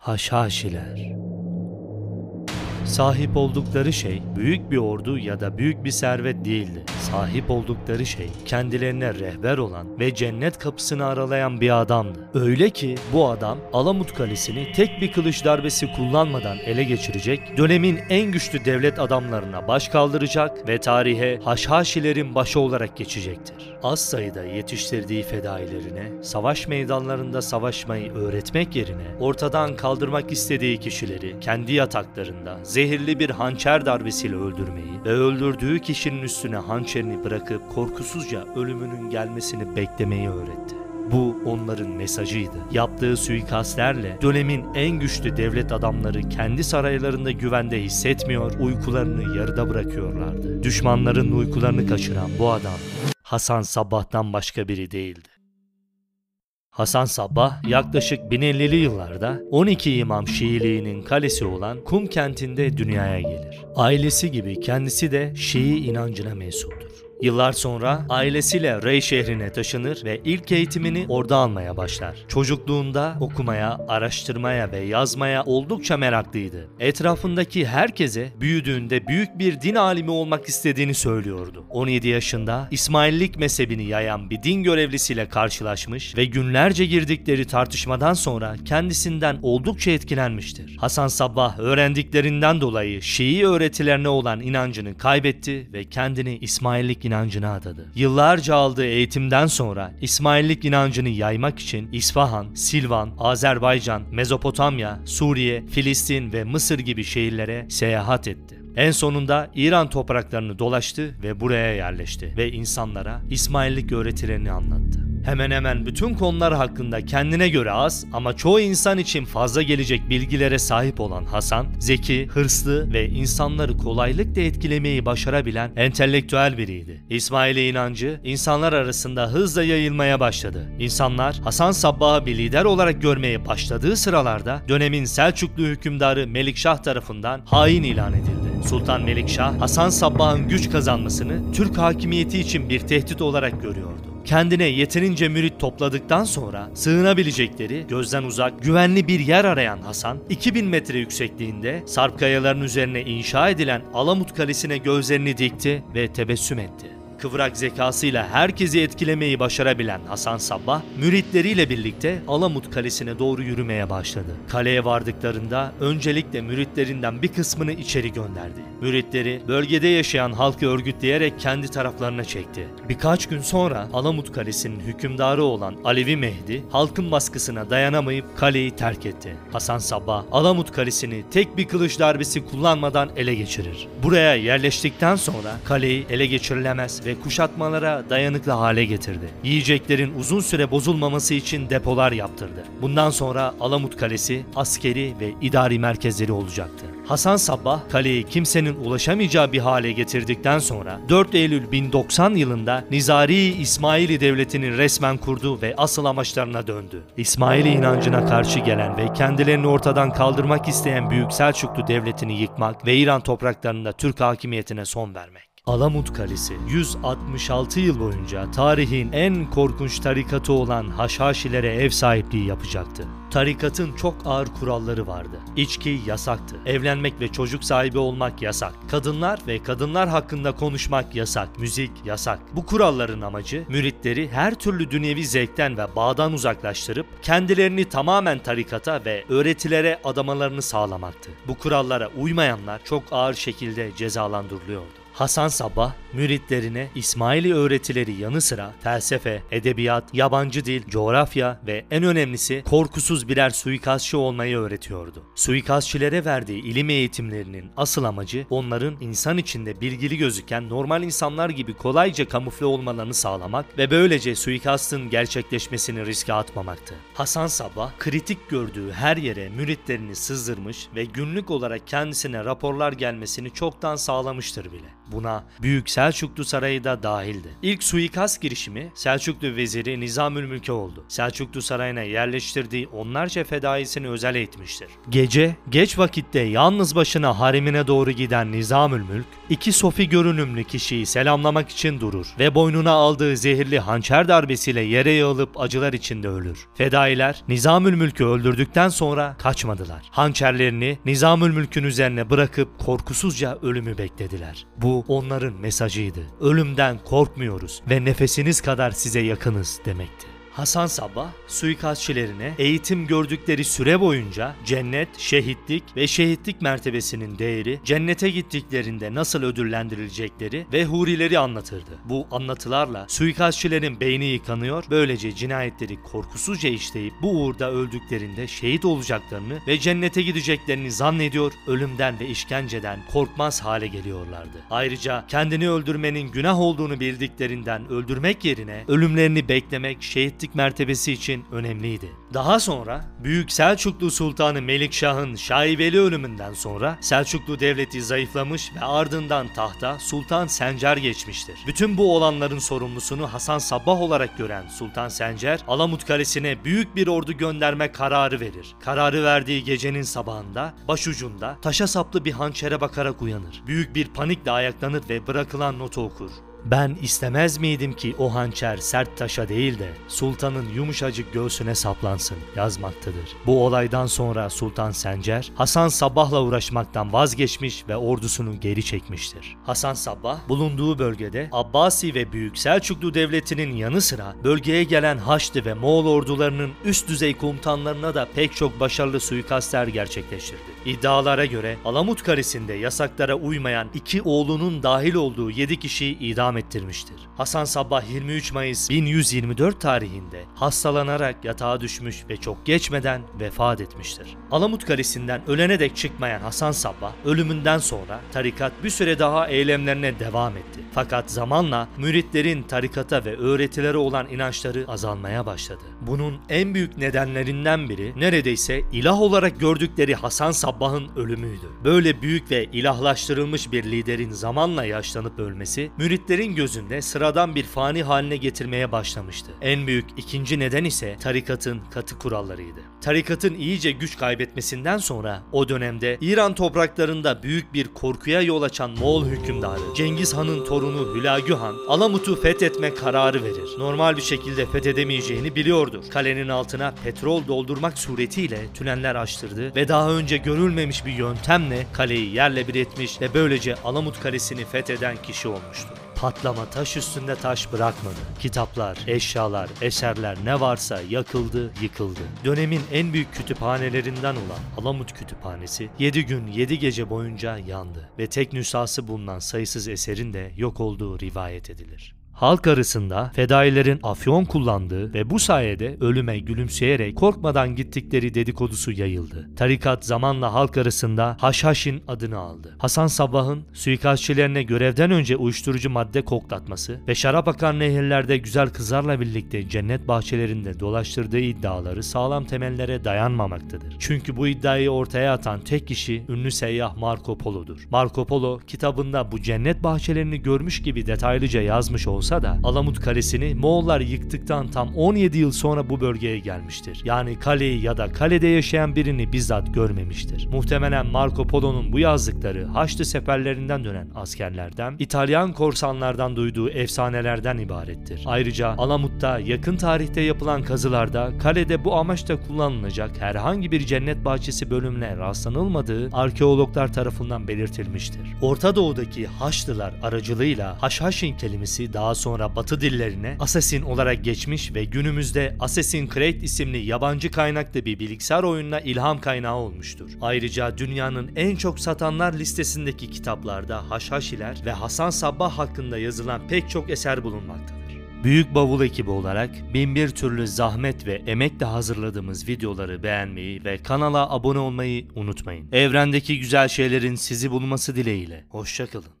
Haşhaşiler Sahip oldukları şey büyük bir ordu ya da büyük bir servet değildi. Sahip oldukları şey kendilerine rehber olan ve cennet kapısını aralayan bir adamdı. Öyle ki bu adam Alamut Kalesi'ni tek bir kılıç darbesi kullanmadan ele geçirecek, dönemin en güçlü devlet adamlarına baş kaldıracak ve tarihe Haşhaşilerin başı olarak geçecektir. Az sayıda yetiştirdiği fedailerine savaş meydanlarında savaşmayı öğretmek yerine ortadan kaldırmak istediği kişileri kendi yataklarında zehirli bir hançer darbesiyle öldürmeyi ve öldürdüğü kişinin üstüne hançerini bırakıp korkusuzca ölümünün gelmesini beklemeyi öğretti. Bu onların mesajıydı. Yaptığı suikastlerle dönemin en güçlü devlet adamları kendi saraylarında güvende hissetmiyor, uykularını yarıda bırakıyorlardı. Düşmanların uykularını kaçıran bu adam Hasan Sabbah'tan başka biri değildi. Hasan Sabbah yaklaşık 1050'li yıllarda 12 İmam Şiiliğinin kalesi olan Kum kentinde dünyaya gelir. Ailesi gibi kendisi de Şii inancına mensuptur. Yıllar sonra ailesiyle Rey şehrine taşınır ve ilk eğitimini orada almaya başlar. Çocukluğunda okumaya, araştırmaya ve yazmaya oldukça meraklıydı. Etrafındaki herkese büyüdüğünde büyük bir din alimi olmak istediğini söylüyordu. 17 yaşında İsmaillik mezhebini yayan bir din görevlisiyle karşılaşmış ve günlerce girdikleri tartışmadan sonra kendisinden oldukça etkilenmiştir. Hasan Sabbah öğrendiklerinden dolayı Şii öğretilerine olan inancını kaybetti ve kendini İsmaillik inancına adadı. Yıllarca aldığı eğitimden sonra İsmaillik inancını yaymak için İsfahan, Silvan, Azerbaycan, Mezopotamya, Suriye, Filistin ve Mısır gibi şehirlere seyahat etti. En sonunda İran topraklarını dolaştı ve buraya yerleşti ve insanlara İsmaillik öğretilerini anlattı. Hemen hemen bütün konular hakkında kendine göre az ama çoğu insan için fazla gelecek bilgilere sahip olan Hasan, zeki, hırslı ve insanları kolaylıkla etkilemeyi başarabilen entelektüel biriydi. İsmail'e inancı insanlar arasında hızla yayılmaya başladı. İnsanlar Hasan Sabbah'ı bir lider olarak görmeye başladığı sıralarda dönemin Selçuklu hükümdarı Melikşah tarafından hain ilan edildi. Sultan Melikşah, Hasan Sabbah'ın güç kazanmasını Türk hakimiyeti için bir tehdit olarak görüyordu. Kendine yeterince mürit topladıktan sonra sığınabilecekleri gözden uzak güvenli bir yer arayan Hasan 2000 metre yüksekliğinde Sarp kayaların üzerine inşa edilen Alamut Kalesi'ne gözlerini dikti ve tebessüm etti. Kıvrak zekasıyla herkesi etkilemeyi başarabilen Hasan Sabbah, müritleriyle birlikte Alamut Kalesi'ne doğru yürümeye başladı. Kaleye vardıklarında öncelikle müritlerinden bir kısmını içeri gönderdi. Müritleri bölgede yaşayan halkı örgütleyerek kendi taraflarına çekti. Birkaç gün sonra Alamut Kalesi'nin hükümdarı olan Alevi Mehdi, halkın baskısına dayanamayıp kaleyi terk etti. Hasan Sabbah, Alamut Kalesi'ni tek bir kılıç darbesi kullanmadan ele geçirir. Buraya yerleştikten sonra kaleyi ele geçirilemez ve kuşatmalara dayanıklı hale getirdi. Yiyeceklerin uzun süre bozulmaması için depolar yaptırdı. Bundan sonra Alamut Kalesi askeri ve idari merkezleri olacaktı. Hasan Sabbah kaleyi kimsenin ulaşamayacağı bir hale getirdikten sonra 4 Eylül 1090 yılında Nizari İsmaili Devleti'ni resmen kurdu ve asıl amaçlarına döndü. İsmaili inancına karşı gelen ve kendilerini ortadan kaldırmak isteyen Büyük Selçuklu Devleti'ni yıkmak ve İran topraklarında Türk hakimiyetine son vermek. Alamut Kalesi 166 yıl boyunca tarihin en korkunç tarikatı olan Haşhaşilere ev sahipliği yapacaktı. Tarikatın çok ağır kuralları vardı. İçki yasaktı. Evlenmek ve çocuk sahibi olmak yasak. Kadınlar ve kadınlar hakkında konuşmak yasak. Müzik yasak. Bu kuralların amacı müritleri her türlü dünyevi zevkten ve bağdan uzaklaştırıp kendilerini tamamen tarikata ve öğretilere adamalarını sağlamaktı. Bu kurallara uymayanlar çok ağır şekilde cezalandırılıyordu. Hasan Sabbah müritlerine İsmaili öğretileri yanı sıra felsefe, edebiyat, yabancı dil, coğrafya ve en önemlisi korkusuz birer suikastçı olmayı öğretiyordu. Suikastçilere verdiği ilim eğitimlerinin asıl amacı onların insan içinde bilgili gözüken normal insanlar gibi kolayca kamufle olmalarını sağlamak ve böylece suikastın gerçekleşmesini riske atmamaktı. Hasan Sabbah kritik gördüğü her yere müritlerini sızdırmış ve günlük olarak kendisine raporlar gelmesini çoktan sağlamıştır bile. Buna Büyük Selçuklu Sarayı da dahildi. İlk suikast girişimi Selçuklu veziri Nizamülmülk'e oldu. Selçuklu Sarayı'na yerleştirdiği onlarca fedaisini özel eğitmiştir. Gece, geç vakitte yalnız başına harimine doğru giden Nizamülmülk, iki sofi görünümlü kişiyi selamlamak için durur ve boynuna aldığı zehirli hançer darbesiyle yere yığılıp acılar içinde ölür. Fedailer Nizamülmülk'ü öldürdükten sonra kaçmadılar. Hançerlerini Nizamülmülk'ün üzerine bırakıp korkusuzca ölümü beklediler. Bu onların mesajıydı. Ölümden korkmuyoruz ve nefesiniz kadar size yakınız demekti. Hasan Sabbah, suikastçilerine eğitim gördükleri süre boyunca cennet, şehitlik ve şehitlik mertebesinin değeri, cennete gittiklerinde nasıl ödüllendirilecekleri ve hurileri anlatırdı. Bu anlatılarla suikastçilerin beyni yıkanıyor, böylece cinayetleri korkusuzca işleyip bu uğurda öldüklerinde şehit olacaklarını ve cennete gideceklerini zannediyor, ölümden ve işkenceden korkmaz hale geliyorlardı. Ayrıca kendini öldürmenin günah olduğunu bildiklerinden öldürmek yerine ölümlerini beklemek şehitlik mertebesi için önemliydi. Daha sonra Büyük Selçuklu Sultanı Melikşah'ın şaibeli ölümünden sonra Selçuklu devleti zayıflamış ve ardından tahta Sultan Sencer geçmiştir. Bütün bu olanların sorumlusunu Hasan Sabbah olarak gören Sultan Sencer, Alamut Kalesi'ne büyük bir ordu gönderme kararı verir. Kararı verdiği gecenin sabahında başucunda taşa saplı bir hançere bakarak uyanır. Büyük bir panikle ayaklanır ve bırakılan notu okur. Ben istemez miydim ki o hançer sert taşa değil de sultanın yumuşacık göğsüne saplansın yazmaktadır. Bu olaydan sonra Sultan Sencer Hasan Sabbah'la uğraşmaktan vazgeçmiş ve ordusunu geri çekmiştir. Hasan Sabbah bulunduğu bölgede Abbasi ve Büyük Selçuklu Devleti'nin yanı sıra bölgeye gelen Haçlı ve Moğol ordularının üst düzey komutanlarına da pek çok başarılı suikastler gerçekleştirdi. İddialara göre Alamut Kalesi'nde yasaklara uymayan iki oğlunun dahil olduğu 7 kişiyi idam ettirmiştir. Hasan Sabbah 23 Mayıs 1124 tarihinde hastalanarak yatağa düşmüş ve çok geçmeden vefat etmiştir. Alamut Kalesi'nden ölene dek çıkmayan Hasan Sabbah ölümünden sonra tarikat bir süre daha eylemlerine devam etti. Fakat zamanla müritlerin tarikata ve öğretilere olan inançları azalmaya başladı. Bunun en büyük nedenlerinden biri neredeyse ilah olarak gördükleri Hasan Sabbah'ın ölümüydü. Böyle büyük ve ilahlaştırılmış bir liderin zamanla yaşlanıp ölmesi müritlerin gözünde sıradan bir fani haline getirmeye başlamıştı. En büyük ikinci neden ise tarikatın katı kurallarıydı. Tarikatın iyice güç kaybetmesinden sonra o dönemde İran topraklarında büyük bir korkuya yol açan Moğol hükümdarı Cengiz Han'ın torunu Hülagü Han Alamut'u fethetme kararı verir. Normal bir şekilde fethedemeyeceğini biliyordur. Kalenin altına petrol doldurmak suretiyle tüneller açtırdı ve daha önce görülmemiş bir yöntemle kaleyi yerle bir etmiş ve böylece Alamut Kalesi'ni fetheden kişi olmuştur. Patlama taş üstünde taş bırakmadı. Kitaplar, eşyalar, eserler ne varsa yakıldı, yıkıldı. Dönemin en büyük kütüphanelerinden olan Alamut Kütüphanesi 7 gün 7 gece boyunca yandı ve tek nüshası bulunan sayısız eserin de yok olduğu rivayet edilir. Halk arasında fedailerin afyon kullandığı ve bu sayede ölüme gülümseyerek korkmadan gittikleri dedikodusu yayıldı. Tarikat zamanla halk arasında Haşhaşin adını aldı. Hasan Sabbah'ın suikastçilerine görevden önce uyuşturucu madde koklatması ve şarap akan nehirlerde güzel kızlarla birlikte cennet bahçelerinde dolaştırdığı iddiaları sağlam temellere dayanmamaktadır. Çünkü bu iddiayı ortaya atan tek kişi ünlü seyyah Marco Polo'dur. Marco Polo kitabında bu cennet bahçelerini görmüş gibi detaylıca yazmış olsa da Alamut Kalesi'ni Moğollar yıktıktan tam 17 yıl sonra bu bölgeye gelmiştir. Yani kaleyi ya da kalede yaşayan birini bizzat görmemiştir. Muhtemelen Marco Polo'nun bu yazdıkları Haçlı seferlerinden dönen askerlerden, İtalyan korsanlardan duyduğu efsanelerden ibarettir. Ayrıca Alamut'ta yakın tarihte yapılan kazılarda kalede bu amaçla kullanılacak herhangi bir cennet bahçesi bölümüne rastlanılmadığı arkeologlar tarafından belirtilmiştir. Orta Doğu'daki Haçlılar aracılığıyla Haşhaşin kelimesi daha sonra Batı dillerine Assassin olarak geçmiş ve günümüzde Assassin's Creed isimli yabancı kaynaklı bir bilgisayar oyununa ilham kaynağı olmuştur. Ayrıca dünyanın en çok satanlar listesindeki kitaplarda Haşhaşiler ve Hasan Sabbah hakkında yazılan pek çok eser bulunmaktadır. Büyük Bavul ekibi olarak bin bir türlü zahmet ve emekle hazırladığımız videoları beğenmeyi ve kanala abone olmayı unutmayın. Evrendeki güzel şeylerin sizi bulması dileğiyle. Hoşçakalın.